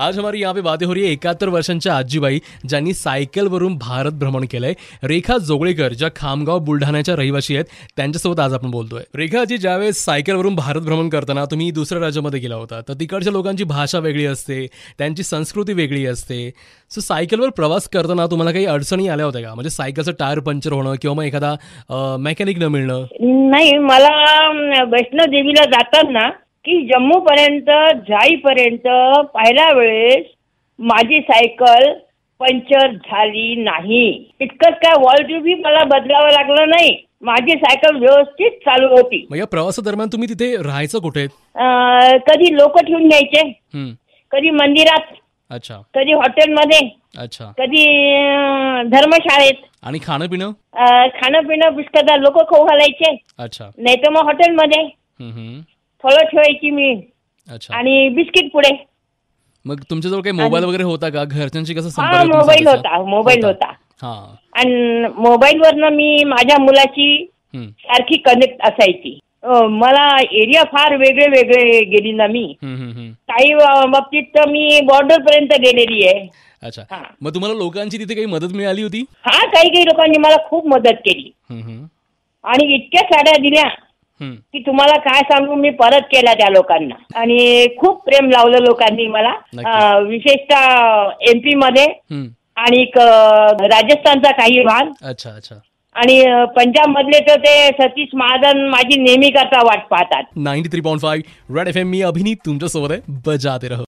आज हमारी यहाँ पे बातें हो रही है एकाहत्तर वर्षांच्या आजीबाई ज्यांनी सायकलवरून भारत भ्रमण केलंय. रेखा जोगळेकर ज्या खामगाव बुलढाण्याच्या रहिवासी आहेत त्यांच्यासोबत आज आपण बोलतोय. रेखा जी ज्यावेळेस सायकलवरून भारत भ्रमण करताना तुम्ही दुसऱ्या राज्यामध्ये गेला होता तर तिकडच्या लोकांची भाषा वेगळी असते त्यांची संस्कृती वेगळी असते. सो सायकलवर प्रवास करताना तुम्हाला काही अडचणी आल्या होत्या का? म्हणजे सायकलचं टायर पंक्चर होणं किंवा मग एखादा मेकॅनिक न मिळणं? नाही मला अं, वैष्णोदेवीला जाताना की जम्मू पर्यंत जाईपर्यंत पहिल्या वेळेस माझी सायकल पंक्चर झाली नाही. इतकंच काय वॉल ट्यूबही मला बदलावं लागलं नाही. माझी सायकल व्यवस्थित चालू होती. मग या प्रवासादरम्यान तुम्ही तिथे राहायचं कुठे? अं, कधी लोक ठेवून घ्यायचे. कधी मंदिरात. अच्छा. कधी हॉटेलमध्ये. अच्छा. कधी अं, धर्मशाळेत. आणि खाणं पिणं अं, खाणं पिणं बिस्कटा लोक खाऊ घालायचे. अच्छा. नाही तर मग हॉटेलमध्ये. फळं ठेवायची मी. अच्छा. आणि बिस्किट पुढे मग तुमच्याजवळ काही मोबाईल वगैरे होता का? घरच्यांशी कसं हा संपर्क मोबाईल? होता मोबाईल होता. हा. आणि मोबाईलवरनं मी माझ्या मुलाची हम्म, सारखी कनेक्ट असायची. अं, मला एरिया फार वेगळे वेगळे गेली ना मी. हम्म, हम्म, हम्म. काही अं, बाबतीत तर मी बॉर्डर पर्यंत गेलेली आहे. अच्छा. हा. मग तुम्हाला लोकांची तिथे काही मदत मिळाली होती? हा काही काही लोकांनी मला खूप मदत केली. हम्म, हम्म, आणि इतक्या साड्या दिल्या. की तुम्हाला काय सांगू मी परत केल्या त्या लोकांना. आणि खूप प्रेम लावलं लोकांनी मला. विशेषतः एमपी मध्ये. आणि क- राजस्थानचा काही भाग. अच्छा अच्छा. आणि पंजाब मधले तर ते सतीश महाजन माझी नेहमी करता वाट पाहतात. Ninety three point five Red F M मी अभिनीत तुमच्यासोबत आहे. बजाते रहो.